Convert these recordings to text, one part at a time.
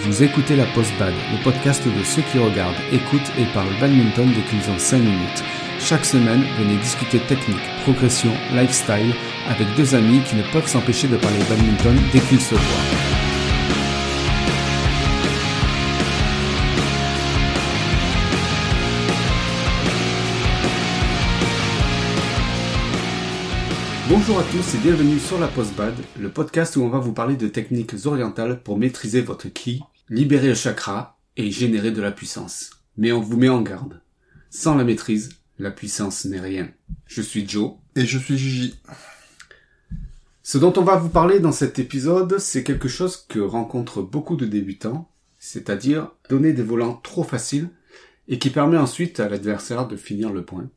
Vous écoutez la Post Bad, le podcast de ceux qui regardent, écoutent et parlent badminton dès qu'ils ont 5 minutes. Chaque semaine, venez discuter technique, progression, lifestyle avec deux amis qui ne peuvent s'empêcher de parler badminton dès qu'ils se voient. Bonjour à tous et bienvenue sur la Postbad, le podcast où on va vous parler de techniques orientales pour maîtriser votre ki, libérer le chakra et générer de la puissance. Mais on vous met en garde. Sans la maîtrise, la puissance n'est rien. Je suis Joe. Et je suis Gigi. Ce dont on va vous parler dans cet épisode, c'est quelque chose que rencontrent beaucoup de débutants, c'est-à-dire donner des volants trop faciles et qui permet ensuite à l'adversaire de finir le point.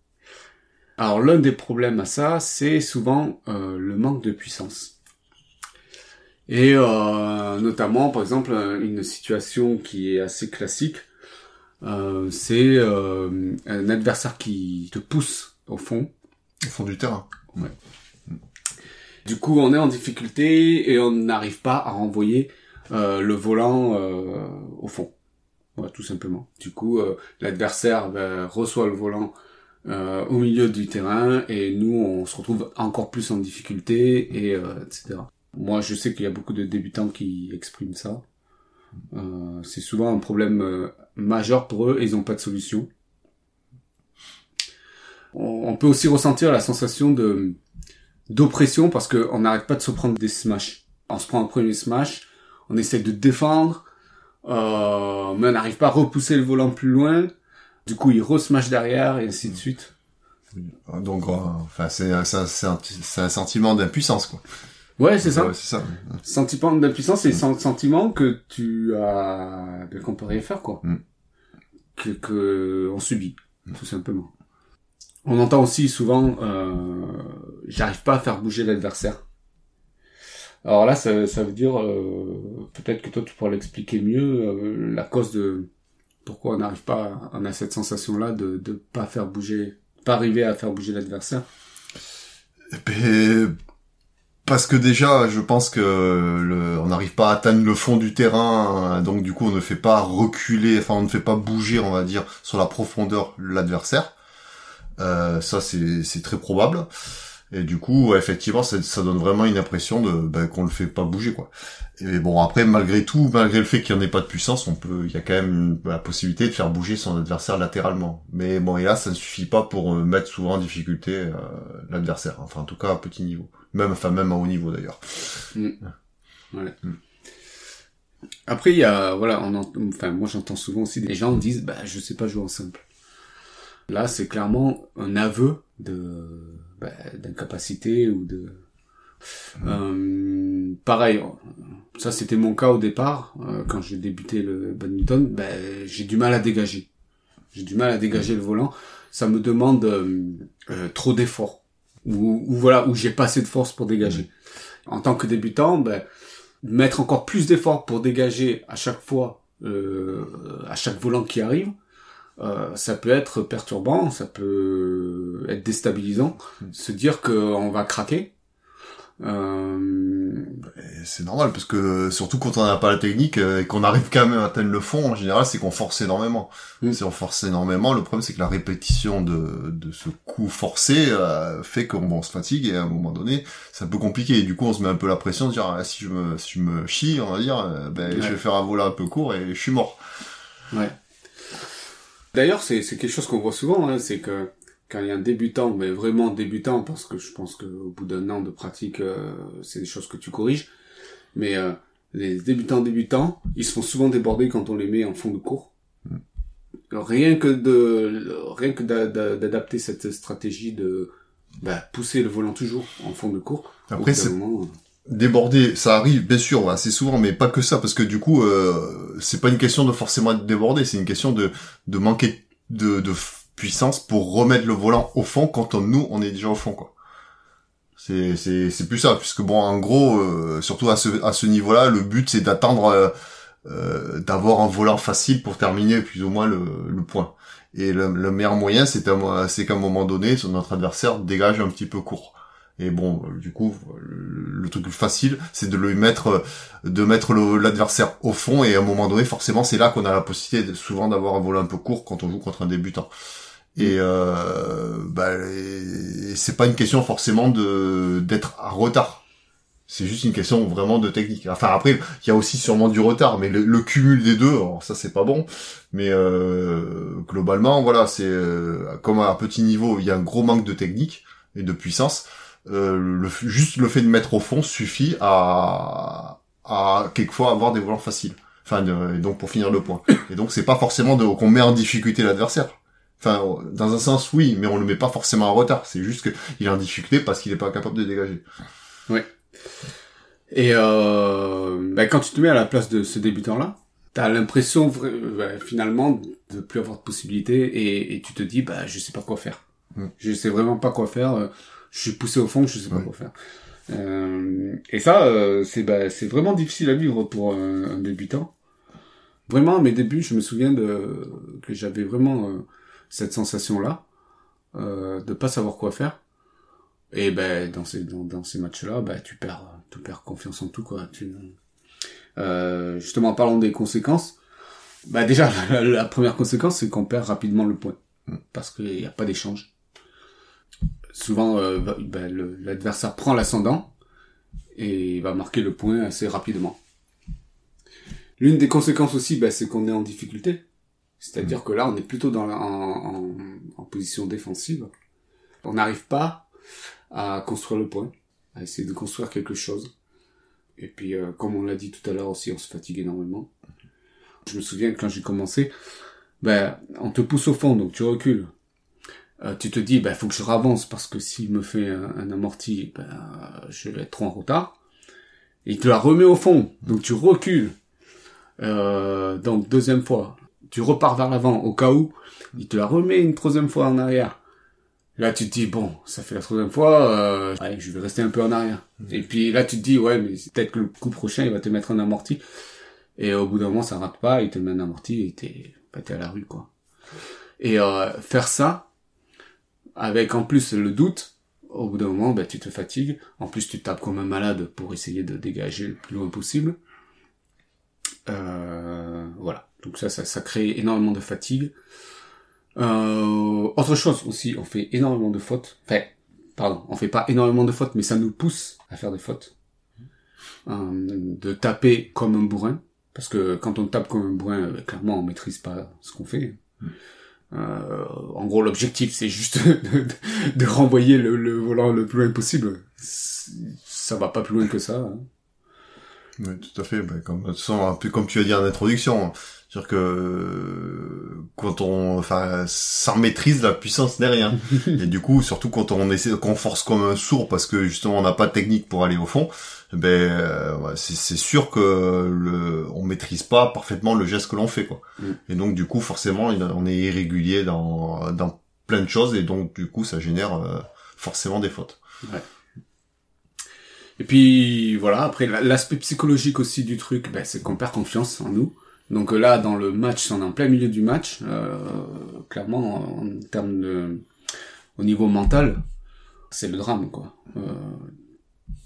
Alors l'un des problèmes à ça, c'est souvent euh, le manque de puissance. Et euh, notamment, par exemple, une situation qui est assez classique, euh, c'est un adversaire qui te pousse au fond. Au fond du terrain. Ouais. Du coup, on est en difficulté et on n'arrive pas à renvoyer le volant au fond. Voilà, tout simplement. Du coup, l'adversaire ben, reçoit le volant euh, au milieu du terrain et nous on se retrouve encore plus en difficulté et euh, etc. Moi je sais qu'il y a beaucoup de débutants qui expriment ça. Euh, c'est souvent un problème euh, majeur pour eux et ils n'ont pas de solution. On, peut aussi ressentir la sensation de d'oppression parce qu'on n'arrête pas de se prendre des smash. On se prend un premier smash, on essaie de défendre, mais on n'arrive pas à repousser le volant plus loin du coup, il re-smash derrière et ainsi de suite. Donc, euh, enfin, c'est un, sentiment d'impuissance, quoi. Ouais, c'est ça. Sentiment d'impuissance, c'est mm. sentiment que tu as, ben, qu'on peut rien faire, quoi. Mm. Que, que on subit, mm. tout simplement. On entend aussi souvent, euh, j'arrive pas à faire bouger l'adversaire. Alors là, ça, ça veut dire, euh, peut-être que toi tu pourras l'expliquer mieux, euh, la cause de, pourquoi on n'arrive pas, on a cette sensation-là de de pas faire bouger, pas arriver à faire bouger l'adversaire? Ben, parce que déjà, je pense que le, on n'arrive pas à atteindre le fond du terrain, donc du coup, on ne fait pas reculer, enfin, on ne fait pas bouger, on va dire, sur la profondeur l'adversaire. Euh, ça, c'est très probable. Et du coup, effectivement, ça, ça, donne vraiment une impression de ben, qu'on le fait pas bouger, quoi. Et bon, après, malgré tout, malgré le fait qu'il n'y en ait pas de puissance, on peut, il y a quand même la possibilité de faire bouger son adversaire latéralement. Mais bon, et là, ça ne suffit pas pour euh, mettre souvent en difficulté euh, l'adversaire. Enfin, en tout cas, à petit niveau. Même, enfin, même à haut niveau d'ailleurs. Mm. Ouais. Mm. Après, il y a, voilà, on enfin, moi j'entends souvent aussi des gens disent, bah, je sais pas jouer en simple. Là, c'est clairement un aveu de, bah, d'incapacité ou de, euh, pareil, ça c'était mon cas au départ, euh, quand j'ai débuté le badminton, ben, j'ai du mal à dégager. J'ai du mal à dégager le volant. Ça me demande euh, euh trop d'efforts. Ou, ou, voilà, où j'ai pas assez de force pour dégager. En tant que débutant, ben, mettre encore plus d'efforts pour dégager à chaque fois, euh, à chaque volant qui arrive, euh, ça peut être perturbant, ça peut être déstabilisant, se dire qu'on va craquer, euh... C'est normal parce que surtout quand on n'a pas la technique euh, et qu'on arrive quand même à atteindre le fond, en général, c'est qu'on force énormément. Mm. Si on force énormément, le problème c'est que la répétition de, de ce coup forcé euh, fait qu'on bon, se fatigue et à un moment donné, c'est un peu compliqué. Et du coup, on se met un peu la pression de dire ah, si je me si je me chie, on va dire, ben je vais faire un volant un peu court et je suis mort. Ouais. D'ailleurs, c'est c'est quelque chose qu'on voit souvent, hein, c'est que quand il y a un débutant, mais vraiment débutant, parce que je pense qu'au bout d'un an de pratique, euh, c'est des choses que tu corriges. Mais euh, les débutants débutants, ils se font souvent déborder quand on les met en fond de cours. Mm. Rien que de rien que d'adapter cette stratégie de bah, pousser le volant toujours en fond de cours. Après, c'est euh, déborder, ça arrive bien sûr assez souvent, mais pas que ça, parce que du coup, euh, c'est pas une question de forcément être débordé, c'est une question de de manquer de, de puissance pour remettre le volant au fond quand on, nous on est déjà au fond quoi. C'est c'est c'est plus ça puisque bon en gros euh, surtout à ce à ce niveau-là le but c'est d'attendre euh, euh, d'avoir un volant facile pour terminer plus ou moins le, le point. Et le, le meilleur moyen c'est c'est qu'à un moment donné notre adversaire dégage un petit peu court. Et bon, euh, du coup, le, truc facile, c'est de le mettre, euh, de mettre l'adversaire au fond. Et à un moment donné, forcément, c'est là qu'on a la possibilité souvent d'avoir un vol un peu court quand on joue contre un débutant. Et, euh, bah, c'est pas une question forcément de d'être à retard. C'est juste une question vraiment de technique. Enfin après, il y a aussi sûrement du retard, mais le, cumul des deux, alors ça c'est pas bon. Mais euh, globalement, voilà, c'est euh, comme à un petit niveau, il y a un gros manque de technique et de puissance. Euh, le, juste le fait de mettre au fond suffit à, à quelquefois avoir des volants faciles. Enfin, et donc pour finir le point. Et donc c'est pas forcément qu'on met en difficulté l'adversaire. Enfin, dans un sens, oui, mais on le met pas forcément en retard. C'est juste qu'il est en difficulté parce qu'il est pas capable de dégager. Oui. Et euh, ben, quand tu te mets à la place de ce débutant-là, t'as l'impression ben, finalement de plus avoir de possibilités et, et, tu te dis bah je sais pas quoi faire. Mm. Je sais vraiment pas quoi faire. Je suis poussé au fond, je sais pas quoi faire. Euh, et ça, euh, c'est bah, c'est vraiment difficile à vivre pour un, un, débutant. Vraiment, à mes débuts, je me souviens de que j'avais vraiment euh, cette sensation-là, euh, de pas savoir quoi faire. Et ben dans ces dans, dans ces matchs-là, ben tu perds tu perds confiance en tout quoi. Tu, euh, justement, en parlant des conséquences, bah déjà la, première conséquence c'est qu'on perd rapidement le point parce qu'il n'y a pas d'échange. Souvent, euh, bah, l'adversaire prend l'ascendant et va marquer le point assez rapidement. L'une des conséquences aussi, bah, c'est qu'on est en difficulté. C'est-à-dire mm. que là, on est plutôt dans en, en, position défensive. On n'arrive pas à construire le point, à essayer de construire quelque chose. Et puis, euh, comme on l'a dit tout à l'heure aussi, on se fatigue énormément. Je me souviens quand j'ai commencé, ben, on te pousse au fond, donc tu recules. Euh, tu te dis, ben, faut que je ravance parce que s'il me fait un, amorti, ben, je vais être trop en retard. Et il te la remet au fond, donc tu recules. Euh, donc deuxième fois, tu repars vers l'avant au cas où, il te la remet une troisième fois en arrière. Là, tu te dis, bon, ça fait la troisième fois, euh, je vais rester un peu en arrière. Mhm. Et puis là, tu te dis, ouais, mais peut-être que le coup prochain, il va te mettre un amorti. Et au bout d'un moment, ça rate pas, il te met un amorti et t'es, bah, à la rue, quoi. Et euh, faire ça, avec en plus le doute, au bout d'un moment, bah, tu te fatigues. En plus, tu tapes comme un malade pour essayer de dégager le plus loin possible. Euh, voilà. Donc ça, ça, ça crée énormément de fatigue. Euh, autre chose aussi, on fait énormément de fautes. Enfin, pardon, on fait pas énormément de fautes, mais ça nous pousse à faire des fautes. Euh, de taper comme un bourrin. Parce que quand on tape comme un bourrin, euh, clairement, on maîtrise pas ce qu'on fait. Euh, en gros, l'objectif, c'est juste de, de, renvoyer le, le, volant le plus loin possible. Ça va pas plus loin que ça. Hein. Oui, tout à fait. Ben, comme, un peu comme tu as dit en introduction, c'est-à-dire que quand on, enfin, sans maîtrise, la puissance n'est rien. et du coup, surtout quand on essaie, qu'on force comme un sourd parce que justement on n'a pas de technique pour aller au fond, ben euh, c'est sûr que le, on maîtrise pas parfaitement le geste que l'on fait, quoi. Mm. Et donc du coup, forcément, on est irrégulier dans dans plein de choses et donc du coup, ça génère euh, forcément des fautes. Ouais. Et puis voilà, après l'aspect psychologique aussi du truc, ben, c'est qu'on perd confiance en nous. Donc euh, là, dans le match, on est en plein milieu du match. Euh, clairement, en, termes de, au niveau mental, c'est le drame, quoi. Euh,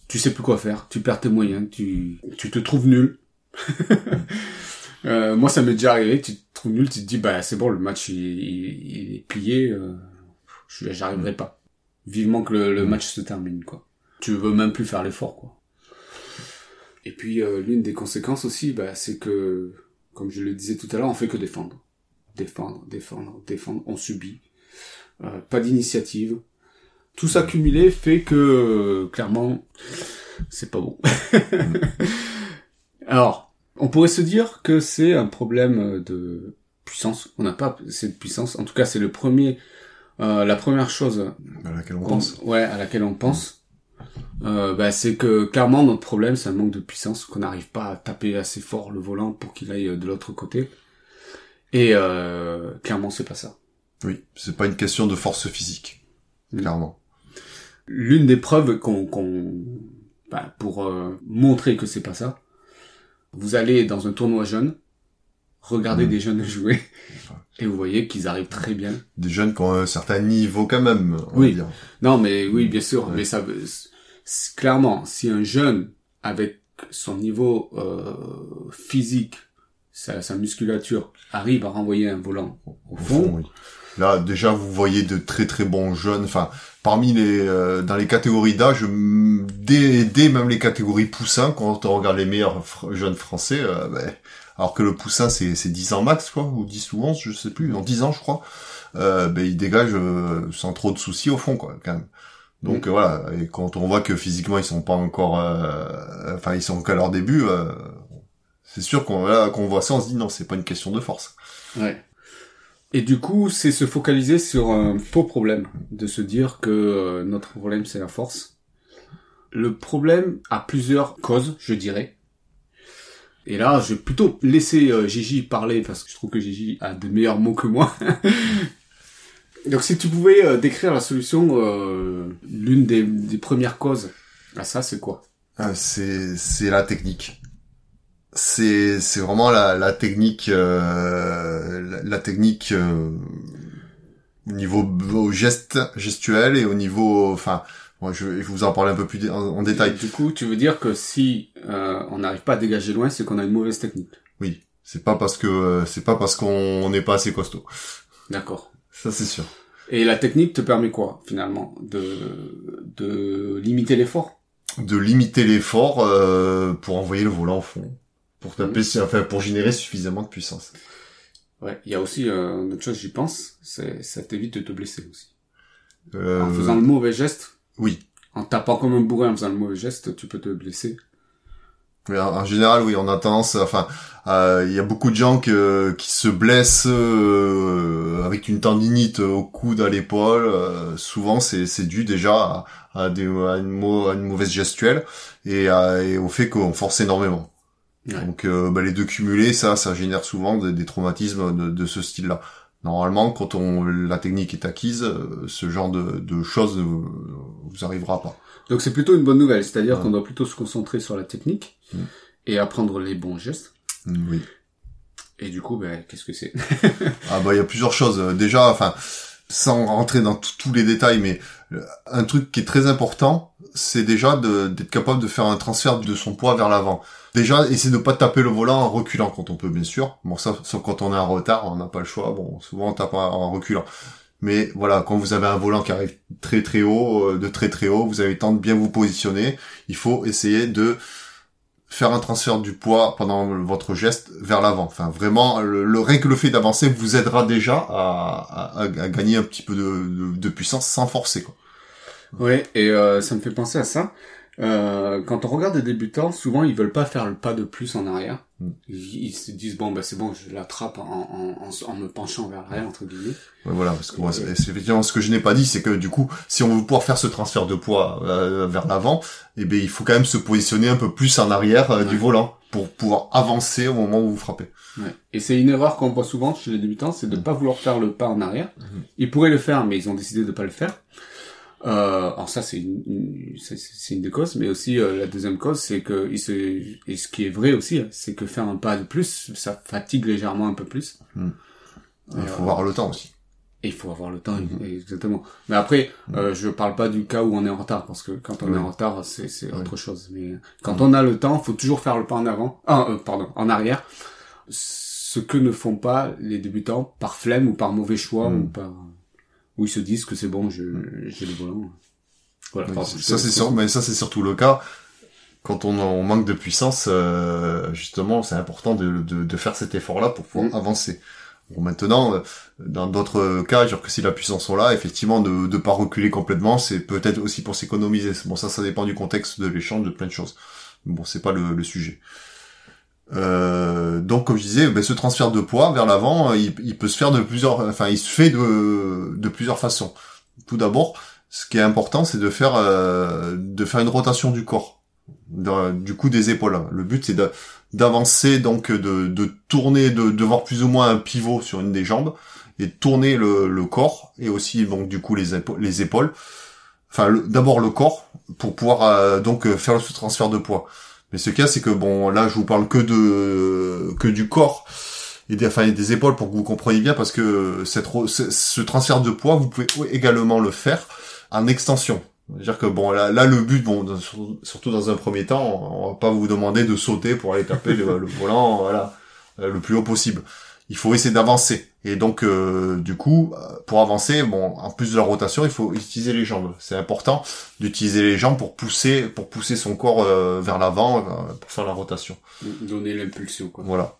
tu sais plus quoi faire, tu perds tes moyens, tu, tu te trouves nul. euh, moi, ça m'est déjà arrivé. Tu te trouves nul, tu te dis, bah c'est bon, le match il, il, est plié, euh, j'arriverai pas. Vivement que le, le, match se termine, quoi. Tu veux même plus faire l'effort, quoi. Et puis euh, l'une des conséquences aussi, bah, c'est que comme je le disais tout à l'heure, on fait que défendre. Défendre, défendre, défendre, on subit. Euh, pas d'initiative. Tout ça cumulé fait que, euh, clairement, c'est pas bon. Alors, on pourrait se dire que c'est un problème de puissance. On n'a pas cette puissance. En tout cas, c'est le premier, euh, la première chose à laquelle on pense. Ouais, à laquelle on pense. Euh, bah, c'est que clairement notre problème c'est un manque de puissance, qu'on n'arrive pas à taper assez fort le volant pour qu'il aille de l'autre côté. Et euh, clairement c'est pas ça. Oui, c'est pas une question de force physique, mm. clairement. L'une des preuves qu'on, bah, pour euh, montrer que c'est pas ça, vous allez dans un tournoi jeune, regardez Mm. des jeunes jouer et vous voyez qu'ils arrivent très bien. Des jeunes qui ont un certain niveau quand même, on Oui. va dire. Non, mais oui, bien sûr, Ouais. mais ça, clairement, si un jeune avec son niveau euh, physique, sa, sa musculature arrive à renvoyer un volant au Au fond, fond, oui. Là, déjà, vous voyez de très très bons jeunes. Enfin, parmi les euh, dans les catégories d'âge, dès, dès même les catégories poussins, quand on regarde les meilleurs fr- jeunes français, euh, ben, alors que le poussin c'est c'est 10 ans max, quoi, ou 10 ou 11, je sais plus, en 10 ans, je crois. Euh, ben, ils dégagent euh, sans trop de soucis au fond, quoi, quand même. Donc Mm. voilà, et quand on voit que physiquement ils sont pas encore, euh, enfin ils sont qu'à leur début, euh, c'est sûr qu'on qu'on voit ça, on se dit non, c'est pas une question de force. Ouais. Et du coup, c'est se focaliser sur un faux problème, de se dire que euh, notre problème c'est la force. Le problème a plusieurs causes, je dirais. Et là, je vais plutôt laisser euh, Gigi parler parce que je trouve que Gigi a de meilleurs mots que moi. Donc, si tu pouvais euh, décrire la solution, euh, l'une des, premières causes à ça, c'est quoi? Ah, c'est la technique. C'est vraiment la technique la, technique au niveau au geste gestuel et au niveau enfin moi je, vais vous en parler un peu plus en, en détail. Du coup, tu veux dire que si euh, on n'arrive pas à dégager loin, c'est qu'on a une mauvaise technique. Oui, c'est pas parce que euh, c'est pas parce qu'on n'est pas assez costaud. D'accord. Ça c'est sûr. Et la technique te permet quoi, finalement? De, de limiter l'effort? De limiter l'effort euh, pour envoyer le volant au fond, pour taper enfin pour générer suffisamment de puissance. Ouais. Il y a aussi euh, une autre chose, j'y pense, c'est ça t'évite de te blesser aussi. En faisant le mauvais geste, oui. en tapant comme un bourrin en faisant le mauvais geste, tu peux te blesser. Mais en, en général, oui, on a tendance, enfin, euh, il y a beaucoup de gens que, qui se blessent euh, avec une tendinite au coude, à l'épaule. euh, souvent, c'est c'est dû déjà à, à, des, à, une, à une mauvaise gestuelle et, à- et au fait qu'on force énormément. Ouais. Donc, euh, bah, les deux cumulés, ça, ça génère souvent des, des traumatismes de, de ce style-là. Normalement, quand on la technique est acquise, euh, ce genre de, de choses ne vous arrivera pas. Donc c'est plutôt une bonne nouvelle, c'est-à-dire Ouais. qu'on doit plutôt se concentrer sur la technique Mm. et apprendre les bons gestes. Oui. Et du coup, ben, qu'est-ce que c'est? Ah bah il y a plusieurs choses. Euh, Déjà, enfin, sans rentrer dans tous les détails, mais euh, un truc qui est très important, c'est déjà d'être capable de faire un transfert de son poids vers l'avant. Déjà, essayer de pas taper le volant en reculant quand on peut, bien sûr. Bon, ça, sauf quand on est en retard, on n'a pas le choix. Bon, souvent on tape en, en reculant. Mais voilà, quand vous avez un volant qui arrive très très haut, euh, de très très haut, vous avez le temps de bien vous positionner. Il faut essayer de faire un transfert du poids pendant votre geste vers l'avant. Enfin, vraiment, le, le rien que le fait d'avancer vous aidera déjà à, à, à gagner un petit peu de, de, puissance sans forcer. Quoi. Ouais, et euh, ça me fait penser à ça. Euh, quand on regarde des débutants, souvent ils veulent pas faire le pas de plus en arrière. Mm. Ils, ils se disent bon bah c'est bon, je l'attrape en, en, en, en me penchant vers l'arrière entre guillemets. Ouais, voilà, parce que moi, c'est c'est effectivement ce que je n'ai pas dit, c'est que du coup, si on veut pouvoir faire ce transfert de poids euh, vers l'avant, eh bien, il faut quand même se positionner un peu plus en arrière euh, du Ouais. volant pour pouvoir avancer au moment où vous frappez. Ouais. Et c'est une erreur qu'on voit souvent chez les débutants, c'est de pas vouloir faire le pas en arrière. Ils pourraient le faire, mais ils ont décidé de pas le faire. Euh, alors ça c'est une, une- c'est- une des causes, mais aussi euh, la deuxième cause c'est que il se, et ce qui est vrai aussi, hein, c'est que faire un pas de plus, ça fatigue légèrement un peu plus. Mm. Il faut euh, voir le temps aussi. Et il faut avoir le temps, Mhm. exactement. Mais après, euh, je parle pas du cas où on est en retard, parce que quand on Oui. est en retard, c'est c'est Oui. autre chose. Mais quand on a le temps, faut toujours faire le pas en avant, ah, euh, pardon, en arrière. Ce que ne font pas les débutants par flemme ou par mauvais choix ou par où ils se disent que c'est bon, je j'ai le volant. Voilà. Ça c'est sûr, mais ça c'est surtout le cas quand on, on manque de puissance. euh, justement, c'est important de, de, de faire cet effort-là pour pouvoir Mm. avancer. Bon, maintenant, euh, dans d'autres cas, genre que si la puissance sont là, effectivement, de ne pas reculer complètement, c'est peut-être aussi pour s'économiser. Bon, ça, ça dépend du contexte de l'échange, de plein de choses. Bon, c'est pas le, le sujet. Euh, donc, comme je disais, ben, ce transfert de poids vers l'avant, euh, il, peut se faire de plusieurs, enfin, il se fait de, plusieurs façons. Tout d'abord, ce qui est important, c'est de faire euh, de faire une rotation du corps, du coup des épaules. Le but, c'est d'avancer, donc de, tourner, de, voir plus ou moins un pivot sur une des jambes et de tourner le, le corps et aussi donc du coup les épaules, les épaules. Enfin, le- d'abord le corps pour pouvoir donc faire ce transfert de poids. Mais ce cas, c'est que bon, là, je vous parle que de que du corps. et des, enfin, des épaules pour que vous compreniez bien, parce que cette, ce transfert de poids, vous pouvez également le faire en extension. C'est-à-dire que bon, là, là, le but, bon, surtout dans un premier temps, on va pas vous demander de sauter pour aller taper le, volant, voilà, euh, le plus haut possible. Il faut essayer d'avancer. Et donc, euh, du coup, pour avancer, bon, en plus de la rotation, il faut utiliser les jambes. C'est important d'utiliser les jambes pour pousser, pour pousser son corps euh, vers l'avant, pour faire la rotation. Donner l'impulsion, quoi. Voilà.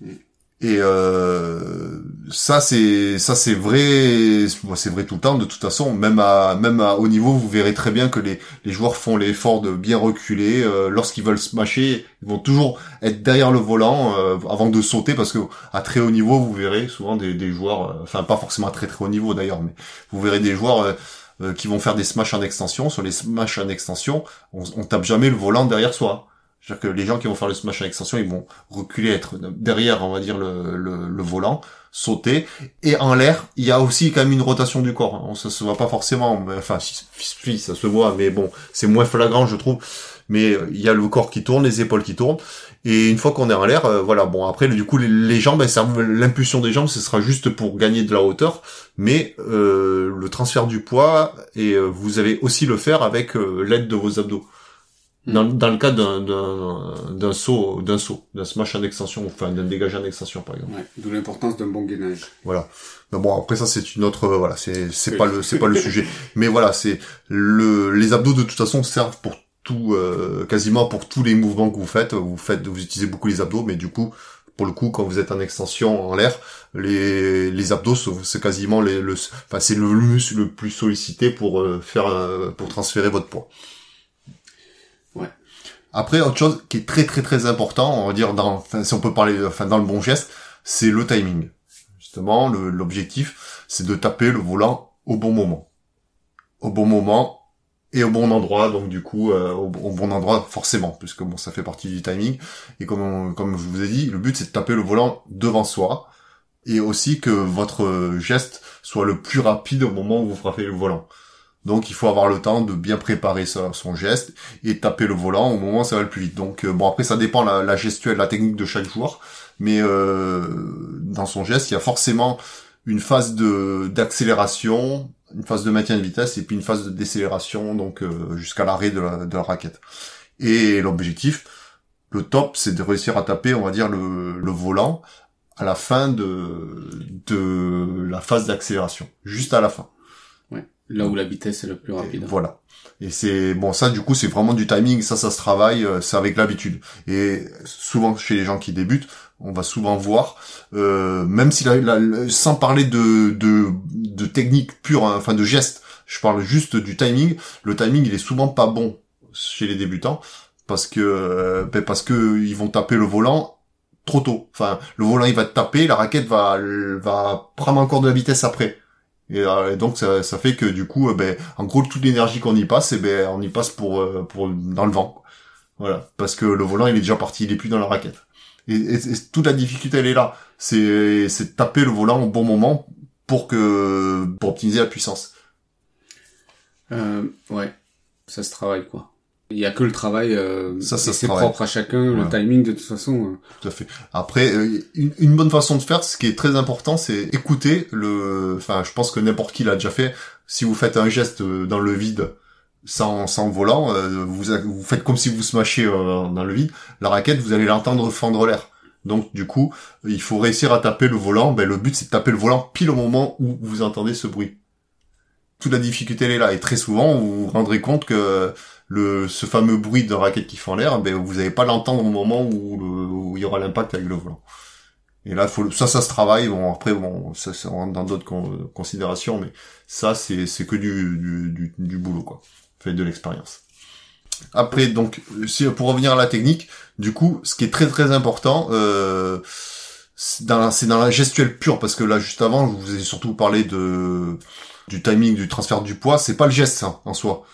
Mm. Et euh, ça c'est ça c'est vrai, c'est vrai tout le temps. De toute façon, même à même à haut niveau, vous verrez très bien que les, les joueurs font l'effort de bien reculer. Euh, Lorsqu'ils veulent smasher, ils vont toujours être derrière le volant euh, avant de sauter, parce que à très haut niveau, vous verrez souvent des, joueurs, enfin pas forcément à très très haut niveau d'ailleurs, mais vous verrez des joueurs qui vont faire des smash en extension. Sur les smash en extension, on, on tape jamais le volant derrière soi. C'est-à-dire que les gens qui vont faire le smash en extension, ils vont reculer, être derrière, on va dire, le, volant, sauter. Et en l'air, il y a aussi quand même une rotation du corps. On, ça se voit pas forcément, mais, enfin, si, ça se voit, mais bon, c'est moins flagrant, je trouve. Mais euh, il y a le corps qui tourne, les épaules qui tournent. Et une fois qu'on est en l'air, euh, voilà, bon, après, du coup, les, jambes, ben, l'impulsion des jambes, ce sera juste pour gagner de la hauteur. Mais euh, le transfert du poids, et vous allez aussi le faire avec l'aide de vos abdos. Dans, dans le cas d'un d'un saut d'un saut d'un smash en extension enfin d'un dégagé en extension par exemple. Ouais, D'où l'importance d'un bon gainage. Voilà. Mais bon après ça c'est une autre voilà c'est c'est pas le c'est pas le sujet. Mais voilà c'est le les abdos de toute façon servent pour tout euh, quasiment pour tous les mouvements que vous faites. Vous faites vous utilisez beaucoup les abdos mais du coup pour le coup quand vous êtes en extension en l'air les les abdos c'est quasiment les le enfin c'est le muscle le plus sollicité pour euh, faire euh, pour transférer votre poids. Après, autre chose qui est très très très important, on va dire dans, enfin, si on peut parler, enfin dans le bon geste, c'est le timing. Justement, l'objectif, c'est de taper le volant au bon moment, au bon moment et au bon endroit. Donc du coup, euh, au, bon endroit forcément, puisque bon, ça fait partie du timing. Et comme comme je vous ai dit, le but c'est de taper le volant devant soi et aussi que votre geste soit le plus rapide au moment où vous frappez le volant. Donc il faut avoir le temps de bien préparer son geste et taper le volant au moment où ça va le plus vite. Donc euh, bon après ça dépend la, la gestuelle, la technique de chaque joueur, mais euh, dans son geste il y a forcément une phase d'accélération, une phase de maintien de vitesse et puis une phase de décélération donc euh, jusqu'à l'arrêt de la, raquette. Et l'objectif, le top, c'est de réussir à taper, on va dire le, volant à la fin de la phase d'accélération, juste à la fin. Là où la vitesse est le plus rapide. voilà. Et c'est bon ça du coup c'est vraiment du timing, ça ça se travaille, euh, c'est avec l'habitude. Et souvent chez les gens qui débutent, on va souvent voir, euh, même si la, sans parler de, de, de technique pure, hein, enfin de geste, je parle juste du timing. Le timing il est souvent pas bon chez les débutants parce que euh, ben parce que ils vont taper le volant trop tôt. Enfin le volant il va taper, la raquette va va prendre encore de la vitesse après. Euh, et, donc ça, ça, fait que du coup, euh, ben, en gros, toute l'énergie qu'on y passe, eh ben, on y passe pour, euh, pour dans le vent. Voilà, parce que le volant, il est déjà parti, il est plus dans la raquette. Et, toute la difficulté, elle est là. C'est, taper le volant au bon moment pour que pour optimiser la puissance. Ouais, ça se travaille quoi. Il y a que le travail, euh, ça, ça c'est propre à chacun, le timing de toute façon. Euh. Tout à fait. Après, euh, une, bonne façon de faire, ce qui est très important, c'est écouter le. Enfin, je pense que n'importe qui l'a déjà fait. Si vous faites un geste dans le vide, sans, sans volant, vous, vous faites comme si vous smashiez dans le vide, la raquette, vous allez l'entendre fendre l'air. Donc du coup, il faut réussir à taper le volant. Ben, le but c'est de taper le volant pile au moment où vous entendez ce bruit. Toute la difficulté elle est là. Et très souvent, vous vous rendrez compte que le ce fameux bruit de raquette qui fait l'air, ben vous n'allez pas l'entendre au moment où, où il y aura l'impact avec le volant. Et là, faut, ça, ça se travaille. Bon, après, bon, ça, ça rentre dans d'autres considérations, mais ça, c'est, c'est que du, du, du, boulot, quoi. Fait de l'expérience. Après, donc, si, pour revenir à la technique, du coup, ce qui est très très important, euh, c'est dans, c'est dans la gestuelle pure, parce que là, juste avant, je vous ai surtout parlé de du timing, du transfert du poids. C'est pas le geste en soi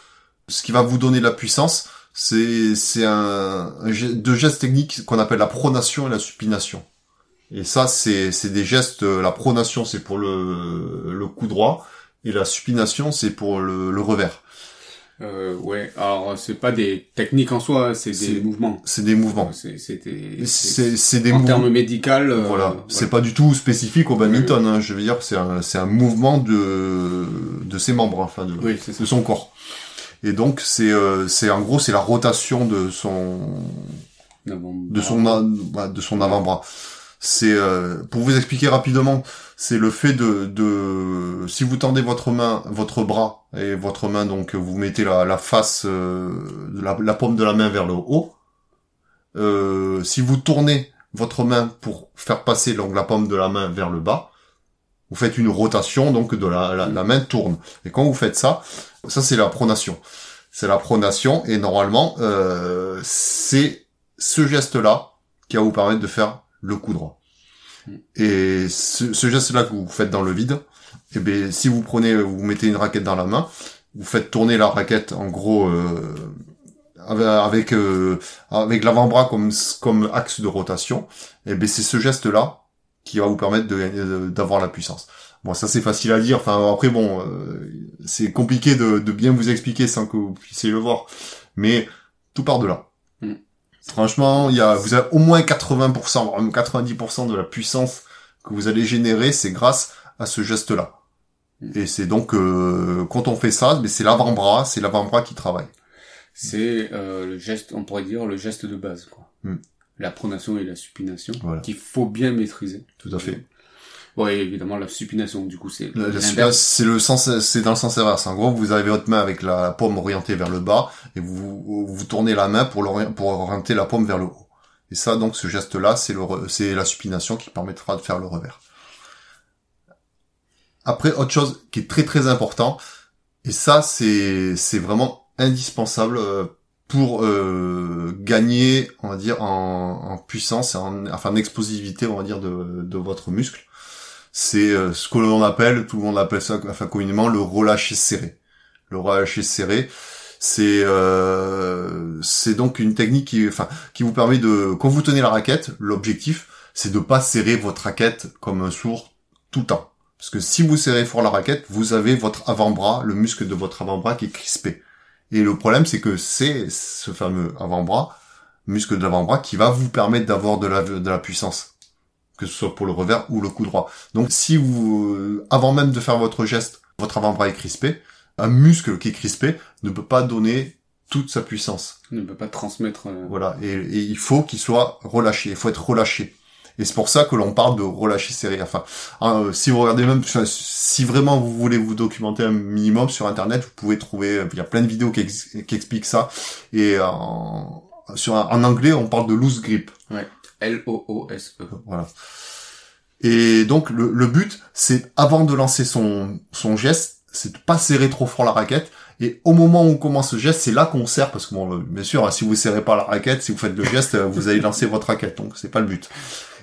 ce qui va vous donner de la puissance, c'est c'est un, deux gestes techniques qu'on appelle la pronation et la supination. Et ça, c'est c'est des gestes. La pronation, c'est pour le le coup droit, et la supination, c'est pour le, le revers. Euh, ouais, alors c'est pas des techniques en soi, c'est des mouvements. C'est des mouvements. C'est c'est des- des en mouvements. termes médicaux. euh, Voilà, c'est pas du tout spécifique au badminton. Hein. Je veux dire, c'est un, c'est un mouvement de de ses membres, enfin Oui, de son corps. Et donc c'est euh, c'est en gros c'est la rotation de son de son de son avant-bras. C'est euh, pour vous expliquer rapidement, c'est le fait de de si vous tendez votre main, votre bras et votre main donc vous mettez la, la face euh, de la, la paume de la main vers le haut. Euh, si vous tournez votre main pour faire passer donc la paume de la main vers le bas, vous faites une rotation donc de la, la, la main tourne. Et quand vous faites ça, ça c'est la pronation. C'est la pronation et normalement euh, c'est ce geste-là qui va vous permettre de faire le coup droit. Et ce, ce geste-là que vous faites dans le vide, eh bien, si vous prenez, vous mettez une raquette dans la main, vous faites tourner la raquette en gros euh, avec euh, avec l'avant-bras comme comme axe de rotation, et bien c'est ce geste-là qui va vous permettre d'avoir la puissance. Bon, ça c'est facile à dire. Enfin après bon, euh, c'est compliqué de, de bien vous expliquer sans que vous puissiez le voir, mais tout part de là. Mm. Franchement, il y a, vous avez au moins 80%, voire même 90% de la puissance que vous allez générer, c'est grâce à ce geste-là. Mm. Et c'est donc euh, quand on fait ça, mais c'est l'avant-bras, c'est l'avant-bras qui travaille. C'est euh, le geste, on pourrait dire le geste de base, quoi. Hmm. La pronation et la supination, Voilà. qu'il faut bien maîtriser. Tout à fait. Ouais, évidemment, la supination, du coup, c'est c'est le sens, c'est dans le sens inverse. En gros, vous avez votre main avec la paume orientée vers le bas et vous vous, tournez la main pour, pour orienter la paume vers le haut. Et ça, donc, ce geste-là, c'est le, c'est la supination qui permettra de faire le revers. Après, autre chose qui est très très important, et ça, c'est, c'est vraiment indispensable euh, pour euh, gagner, on va dire, en, en puissance, en, enfin, en explosivité, on va dire, de, de votre muscle c'est euh, ce que l'on appelle, tout le monde appelle ça enfin communément le relâché serré. Le relâché serré, c'est euh, c'est donc une technique qui enfin qui vous permet de quand vous tenez la raquette, l'objectif c'est de pas serrer votre raquette comme un sourd tout le temps. Parce que si vous serrez fort la raquette, vous avez votre avant-bras, le muscle de votre avant-bras qui est crispé. Et le problème c'est que c'est ce fameux avant-bras, muscle de l'avant-bras qui va vous permettre d'avoir de la puissance que ce soit pour le revers ou le coup droit. Donc si vous, euh, avant même de faire votre geste, votre avant-bras est crispé, un muscle qui est crispé ne peut pas donner toute sa puissance. On ne peut pas transmettre. euh, Voilà, et, et il faut qu'il soit relâché, il faut être relâché. Et c'est pour ça que l'on parle de relâcher serré. Enfin, hein, euh, si vous regardez même, si vraiment vous voulez vous documenter un minimum sur Internet, vous pouvez trouver, il y a plein de vidéos qui, ex- qui expliquent ça. Et en, sur, en anglais, on parle de loose grip. L-O-O-S-E. Voilà. Et donc le, le but, c'est avant de lancer son, son geste, c'est de pas serrer trop fort la raquette. Et au moment où on commence le geste, c'est là qu'on serre, parce que bon, euh, bien sûr, si vous serrez pas la raquette, si vous faites le geste, euh, vous allez lancer votre raquette, donc c'est pas le but.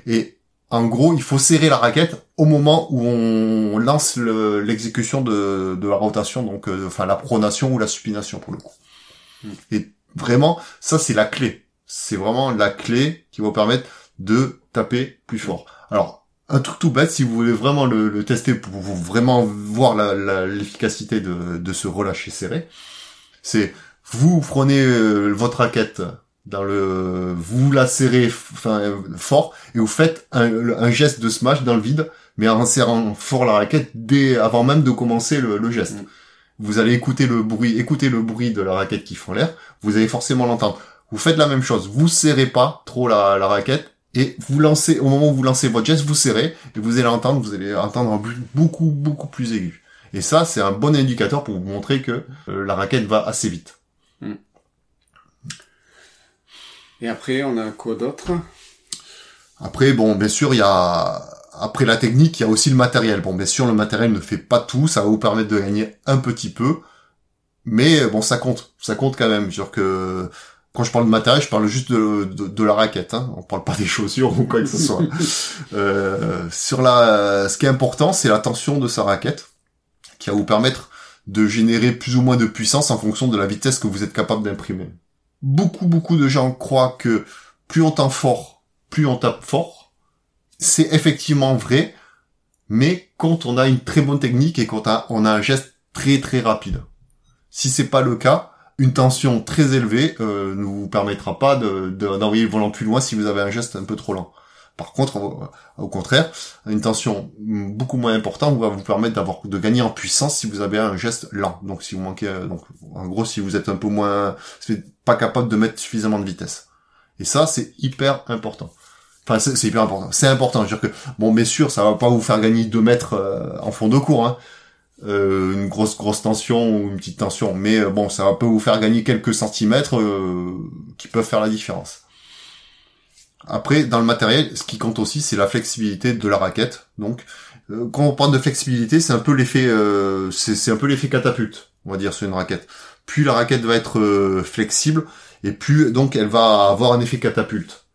Et en gros, il faut serrer la raquette au moment où on lance le- l'exécution de, de la rotation, donc euh, enfin la pronation ou la supination pour le coup. Mm. Et vraiment, ça c'est la clé. C'est vraiment la clé qui va vous permettre de taper plus fort. Alors, un truc tout bête, si vous voulez vraiment le, le tester pour vraiment voir l'efficacité de, de ce relâcher serré, c'est vous prenez euh, votre raquette dans le, vous la serrez enfin fort et vous faites un, un geste de smash dans le vide, mais en serrant fort la raquette dès avant même de commencer le, le geste. Mm. Vous allez écouter le bruit, écouter le bruit de la raquette qui font l'air. Vous allez forcément l'entendre. Vous faites la même chose. Vous serrez pas trop la, la raquette et vous lancez au moment où vous lancez votre geste, vous serrez et vous allez entendre. Vous allez entendre un bruit beaucoup beaucoup plus aigu. Et ça, c'est un bon indicateur pour vous montrer que euh, la raquette va assez vite. Et après, on a quoi d'autre? Après, bon, bien sûr, il y a après la technique, il y a aussi le matériel. Bon, bien sûr, le matériel ne fait pas tout, ça va vous permettre de gagner un petit peu, mais bon, ça compte, ça compte quand même. Genre que quand je parle de matériel, je parle juste de, de, de la raquette. Hein. On parle pas des chaussures ou quoi que ce soit. Euh, sur la, ce qui est important, c'est la tension de sa raquette, qui va vous permettre de générer plus ou moins de puissance en fonction de la vitesse que vous êtes capable d'imprimer. Beaucoup, beaucoup de gens croient que plus on tape fort, plus on tape fort. C'est effectivement vrai, mais quand on a une très bonne technique et quand on a, on a un geste très très rapide. Si c'est pas le cas, une tension très élevée euh, ne vous permettra pas d'envoyer de, le volant plus loin si vous avez un geste un peu trop lent. Par contre, au contraire, une tension beaucoup moins importante va vous permettre d'avoir de gagner en puissance si vous avez un geste lent. Donc si vous manquez, euh, donc en gros si vous êtes un peu moins, pas capable de mettre suffisamment de vitesse. Et ça c'est hyper important. Enfin c'est hyper important. C'est important. Je veux dire que bon, mais sûr, ça va pas vous faire gagner 2 mètres euh, en fond de cours. Hein. Euh, une grosse grosse tension ou une petite tension, mais bon, ça peut vous faire gagner quelques centimètres qui peuvent faire la différence. Après, dans le matériel, ce qui compte aussi, c'est la flexibilité de la raquette. Donc, euh, quand on parle de flexibilité, c'est un peu l'effet, euh, c'est un peu l'effet catapulte, on va dire, sur une raquette. Plus la raquette va être euh, flexible, et plus donc elle va avoir un effet catapulte.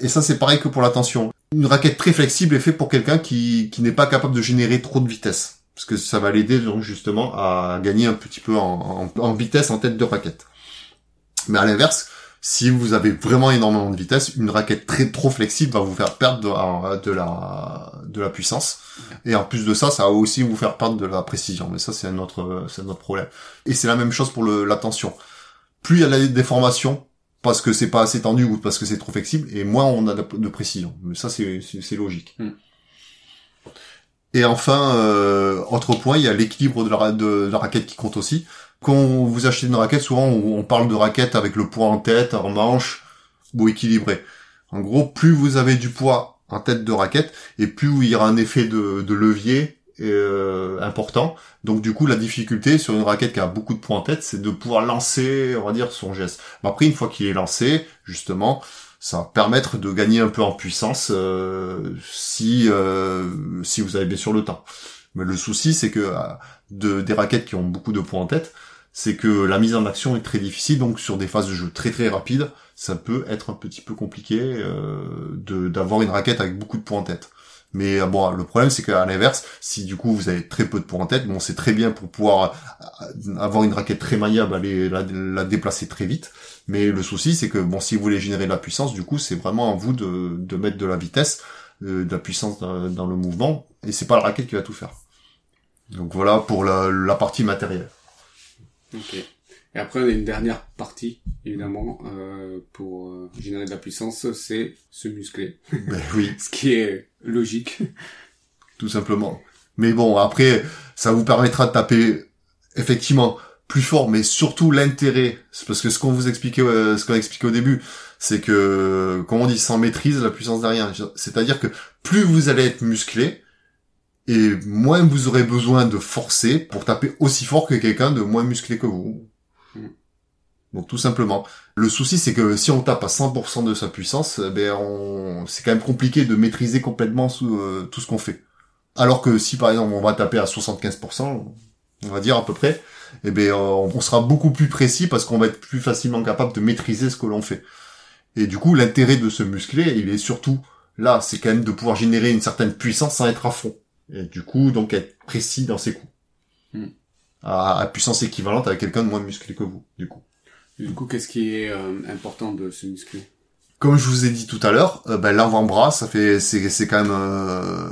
Et ça, c'est pareil que pour la tension. Une raquette très flexible est faite pour quelqu'un qui, qui n'est pas capable de générer trop de vitesse, parce que ça va l'aider donc justement à gagner un petit peu en, en, en vitesse en tête de raquette. Mais à l'inverse, si vous avez vraiment énormément de vitesse, une raquette très trop flexible va vous faire perdre de, la de la puissance. Et en plus de ça, ça va aussi vous faire perdre de la précision. Mais ça, c'est un autre c'est autre problème. Et c'est la même chose pour le, la tension. Plus il y a des déformations parce que c'est pas assez tendu ou parce que c'est trop flexible, et moins on a de, précision. Mais ça, c'est c'est logique. Hmm. Et enfin, euh, autre point, il y a l'équilibre de la, raquette qui compte aussi. Quand vous achetez une raquette, souvent on parle de raquette avec le poids en tête, en manche ou équilibré. En gros, plus vous avez du poids en tête de raquette, et plus il y aura un effet de, levier euh, important. Donc du coup, la difficulté sur une raquette qui a beaucoup de poids en tête, c'est de pouvoir lancer, on va dire, son geste. après, une fois qu'il est lancé, justement, ça va permettre de gagner un peu en puissance euh, si euh, si vous avez bien sûr le temps. Mais le souci, c'est que de, des raquettes qui ont beaucoup de poids en tête, c'est que la mise en action est très difficile, donc sur des phases de jeu très très rapides, ça peut être un petit peu compliqué euh, d'avoir une raquette avec beaucoup de points en tête. Mais euh, bon, le problème c'est qu'à l'inverse, si du coup vous avez très peu de points en tête, bon c'est très bien pour pouvoir euh, avoir une raquette très maniable, aller la, la déplacer très vite. Mais le souci c'est que bon, si vous voulez générer de la puissance, du coup c'est vraiment à vous de, de mettre de la vitesse, euh, de la puissance dans, le mouvement, et c'est pas la raquette qui va tout faire. Donc voilà pour la, la partie matérielle. Ok. Et après, on a une dernière partie, évidemment, euh, pour euh, générer de la puissance, c'est se muscler. Ben oui. Ce qui est logique. Tout simplement. Mais bon, après, ça vous permettra de taper, effectivement, plus fort, mais surtout l'intérêt. C'est parce que ce qu'on vous expliquait, euh, ce qu'on a expliqué au début, c'est que, comme on dit, sans maîtrise, la puissance derrière. C'est-à-dire que plus vous allez être musclé, et moins vous aurez besoin de forcer pour taper aussi fort que quelqu'un de moins musclé que vous. Donc tout simplement. Le souci c'est que si on tape à 100% de sa puissance, eh ben on... c'est quand même compliqué de maîtriser complètement euh, tout ce qu'on fait. Alors que si par exemple on va taper à 75%, on va dire à peu près, eh ben on sera beaucoup plus précis parce qu'on va être plus facilement capable de maîtriser ce que l'on fait. Et du coup l'intérêt de se muscler, il est surtout là, c'est quand même de pouvoir générer une certaine puissance sans être à fond. Et du coup, donc être précis dans ses coups. Hmm. À, puissance équivalente avec quelqu'un de moins musclé que vous, du coup. Du coup, qu'est-ce qui est euh, important de se muscler Comme je vous ai dit tout à l'heure, euh, ben, l'avant-bras, ça fait, c'est, c'est quand même euh,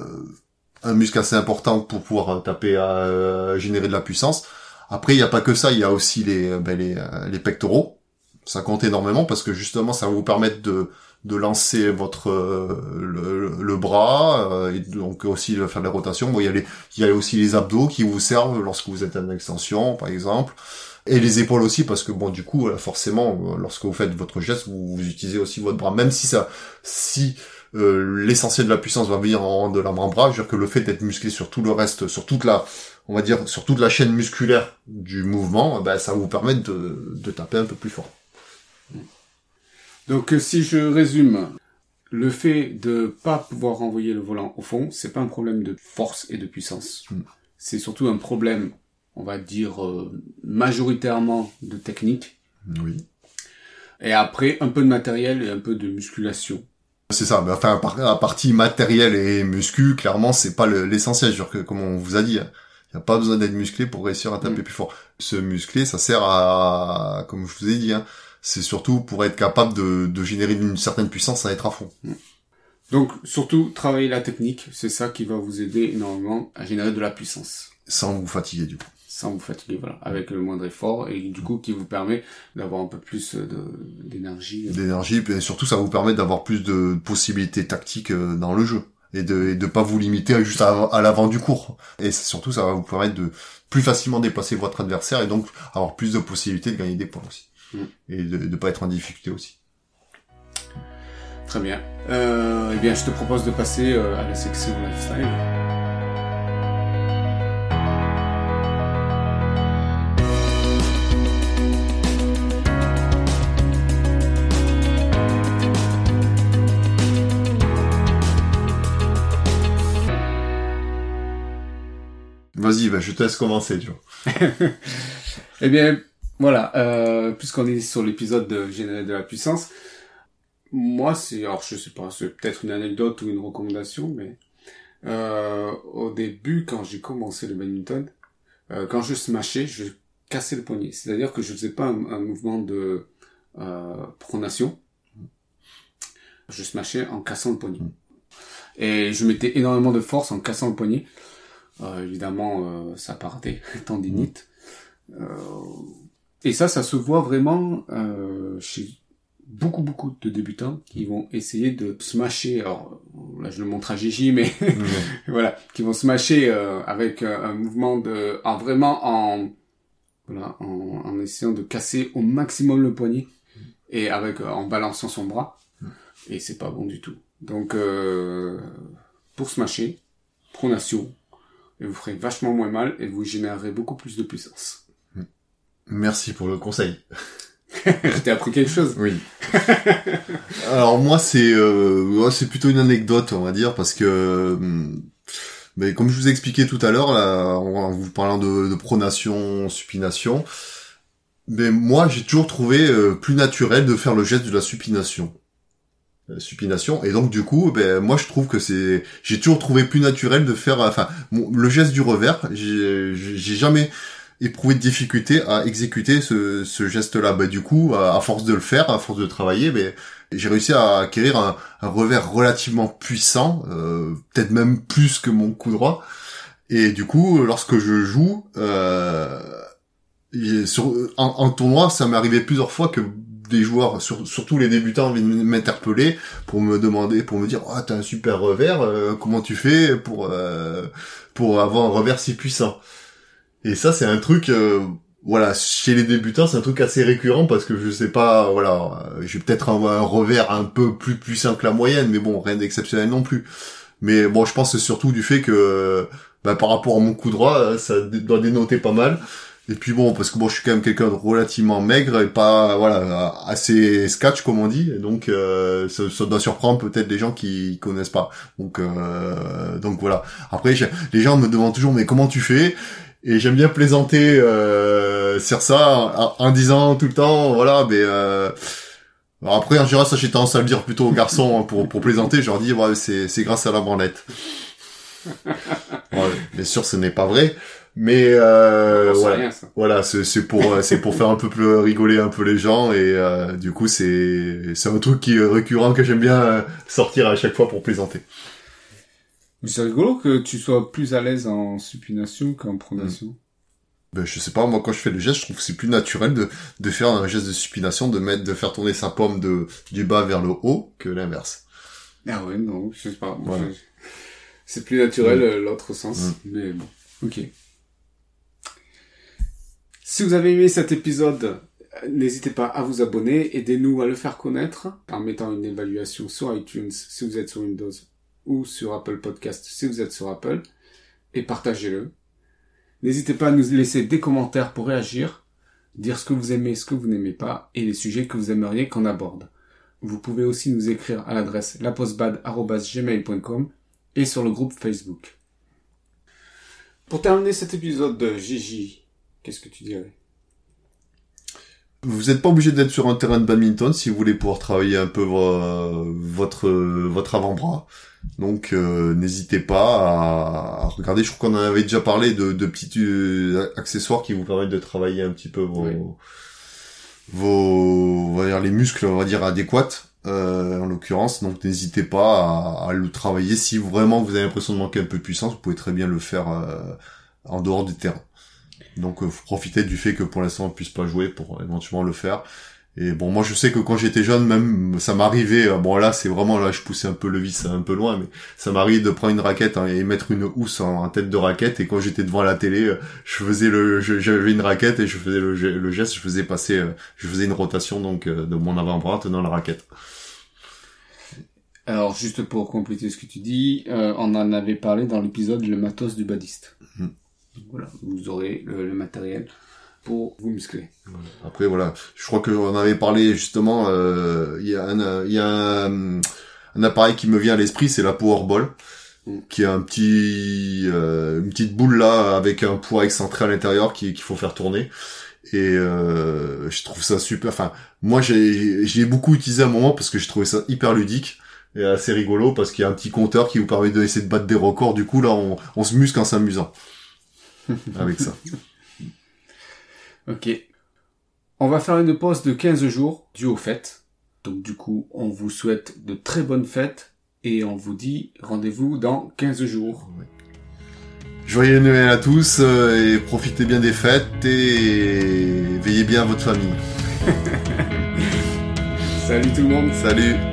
un muscle assez important pour pouvoir taper à générer de la puissance. Après, il n'y a pas que ça, il y a aussi les, ben, les, les pectoraux. Ça compte énormément parce que justement, ça va vous permettre de de lancer votre euh, le, bras euh, et donc aussi de faire des rotations. Bon, il y a les il y a aussi les abdos qui vous servent lorsque vous êtes en extension, par exemple, et les épaules aussi parce que bon, du coup, euh, forcément, lorsque vous faites votre geste, vous, utilisez aussi votre bras, même si ça si l'essentiel de la puissance va venir en de l'avant-bras, je veux dire que le fait d'être musclé sur tout le reste, sur toute la on va dire sur toute la chaîne musculaire du mouvement, ben, ça va vous permettre de, de taper un peu plus fort. Donc euh, si je résume, le fait de pas pouvoir renvoyer le volant au fond, c'est pas un problème de force et de puissance. Hmm. C'est surtout un problème, on va dire euh, majoritairement de technique. Oui. Et après un peu de matériel et un peu de musculation. C'est ça, mais enfin la partie matérielle et muscu, clairement, c'est pas l'essentiel. que comme on vous a dit, il n'y a pas besoin d'être musclé pour réussir à taper hmm. plus fort. Se muscler, ça sert à, comme je vous ai dit, hein, c'est surtout pour être capable de, de générer une certaine puissance à être à fond. Mm. Donc surtout travailler la technique, c'est ça qui va vous aider énormément à générer de la puissance. Sans vous fatiguer du coup. Sans vous fatiguer, voilà, avec le moindre effort et du coup qui vous permet d'avoir un peu plus de d'énergie. D'énergie, et surtout ça vous permet d'avoir plus de possibilités tactiques euh, dans le jeu et de et de pas vous limiter juste à, à l'avant du cours. Et surtout ça va vous permettre de plus facilement déplacer votre adversaire et donc avoir plus de possibilités de gagner des points aussi Mm. et de ne pas être en difficulté aussi. Très bien. Euh, eh bien, je te propose de passer euh, à la section lifestyle. Bah, je te laisse commencer, tu vois. Eh bien, voilà, euh, puisqu'on est sur l'épisode de générer de la puissance, moi, c'est, alors je sais pas, c'est peut-être une anecdote ou une recommandation, mais euh, au début, quand j'ai commencé le badminton, euh, quand je smashais, je cassais le poignet. C'est-à-dire que je faisais pas un, un mouvement de pronation. Je smashais en cassant le poignet. Et je mettais énormément de force en cassant le poignet. Euh, évidemment, euh, ça partait tendinite. Euh, et ça, ça se voit vraiment euh, chez beaucoup, beaucoup de débutants qui vont essayer de smasher. Alors, là, je le montre à Gigi, mais voilà, qui vont smasher euh, avec euh, un mouvement de, en vraiment en, voilà, en, en essayant de casser au maximum le poignet et avec en balançant son bras. Et c'est pas bon du tout. Donc, euh, pour smasher, pronation, et vous ferez vachement moins mal et vous générerez beaucoup plus de puissance. Merci pour le conseil. T'ai appris quelque chose. Oui. Alors moi c'est euh, c'est plutôt une anecdote on va dire parce que hum, mais comme je vous ai expliqué tout à l'heure là, en en vous parlant de, de pronation, supination, mais moi j'ai toujours trouvé euh, plus naturel de faire le geste de la supination. Euh, supination et donc du coup ben moi je trouve que c'est j'ai toujours trouvé plus naturel de faire enfin le geste du revers j'ai jamais éprouvé de difficulté à exécuter ce, ce geste-là. Bah, du coup, à, force de le faire, à force de travailler, ben, j'ai réussi à acquérir un, un revers relativement puissant, euh, peut-être même plus que mon coup droit. Et du coup, lorsque je joue, euh, sur, en, en tournoi, ça m'est arrivé plusieurs fois que des joueurs, sur- surtout les débutants, viennent m'interpeller pour me demander, pour me dire, ah, t'as un super revers, euh, comment tu fais pour euh, pour avoir un revers si puissant? Et ça, c'est un truc, euh, voilà, chez les débutants, c'est un truc assez récurrent parce que je sais pas, voilà, euh, j'ai peut-être un, revers un peu plus puissant que la moyenne, mais bon, rien d'exceptionnel non plus. Mais bon, je pense que surtout du fait que, bah, par rapport à mon coup droit, ça doit dénoter pas mal. Et puis bon, parce que bon, je suis quand même quelqu'un de relativement maigre et pas, voilà, assez sketch comme on dit. Donc, euh, ça, ça doit surprendre peut-être des gens qui connaissent pas. Donc, euh, donc voilà. Après, les gens me demandent toujours, mais comment tu fais? Et j'aime bien plaisanter euh, sur ça en, en disant tout le temps, voilà, mais euh, alors après, en général, ça j'ai tendance à le dire plutôt aux garçons hein, pour, pour plaisanter. Je leur dis, ouais, c'est, c'est grâce à la branlette. Ouais, bien sûr, ce n'est pas vrai, mais euh, voilà. rien, ça. Voilà, c'est c'est pour euh, c'est pour faire un peu plus rigoler un peu les gens et euh, du coup c'est c'est un truc qui est récurrent que j'aime bien euh, sortir à chaque fois pour plaisanter. Mais c'est rigolo que tu sois plus à l'aise en supination qu'en pronation. Ben, je sais pas, moi quand je fais le geste, je trouve que c'est plus naturel de de faire un geste de supination, de mettre de faire tourner sa pomme de du bas vers le haut que l'inverse. Ah ouais, non, je sais pas. Voilà. C'est plus naturel Mm. euh, l'autre sens, mais bon, ok. Si vous avez aimé cet épisode, n'hésitez pas à vous abonner, aidez-nous à le faire connaître en mettant une évaluation sur iTunes si vous êtes sur Windows ou sur Apple Podcast si vous êtes sur Apple, et partagez-le. N'hésitez pas à nous laisser des commentaires pour réagir, dire ce que vous aimez, ce que vous n'aimez pas, et les sujets que vous aimeriez qu'on aborde. Vous pouvez aussi nous écrire à l'adresse lapostbad.gmail.com et sur le groupe Facebook. Pour terminer cet épisode de Gigi, qu'est-ce que tu dirais? Vous n'êtes pas obligé d'être sur un terrain de badminton si vous voulez pouvoir travailler un peu vo- votre votre avant-bras. Donc euh, n'hésitez pas à, regarder. Je crois qu'on en avait déjà parlé de, de petits euh, accessoires qui vous permettent de travailler un petit peu vos Oui. vos on va dire les muscles on va dire adéquats euh, en l'occurrence. Donc n'hésitez pas à, à le travailler. Si vraiment vous avez l'impression de manquer un peu de puissance, vous pouvez très bien le faire euh, en dehors du terrain. Donc, euh, faut profiter du fait que pour l'instant on puisse pas jouer pour éventuellement le faire. Et bon, moi je sais que quand j'étais jeune, même ça m'arrivait. euh, Bon là, c'est vraiment là, je poussais un peu le vis un peu loin, mais ça m'arrivait de prendre une raquette hein, et mettre une housse en, en tête de raquette. Et quand j'étais devant la télé, euh, je faisais le, j'avais une raquette et je faisais le, ge- le geste, je faisais passer, euh, je faisais une rotation donc euh, de mon avant-bras tenant la raquette. Alors, juste pour compléter ce que tu dis, euh, on en avait parlé dans l'épisode Le matos du badiste. Mhm. Voilà, vous aurez le, le matériel pour vous muscler. Après voilà, je crois que on avait parlé justement. euh, Il y a un, euh, il y a un, un appareil qui me vient à l'esprit, c'est la Powerball, Mm. qui est un petit, euh, une petite boule là avec un poids excentré à l'intérieur qui qu'il faut faire tourner. Et euh, je trouve ça super. Enfin, moi j'ai j'ai beaucoup utilisé à un moment parce que je trouvais ça hyper ludique et assez rigolo parce qu'il y a un petit compteur qui vous permet d'essayer de battre des records. Du coup là, on, on se muscle en s'amusant avec ça. Ok. On va faire une pause de 15 jours due aux fêtes. Donc du coup, on vous souhaite de très bonnes fêtes et on vous dit rendez-vous dans 15 jours. Joyeux Noël à tous euh, et profitez bien des fêtes et veillez bien à votre famille. Salut tout le monde Salut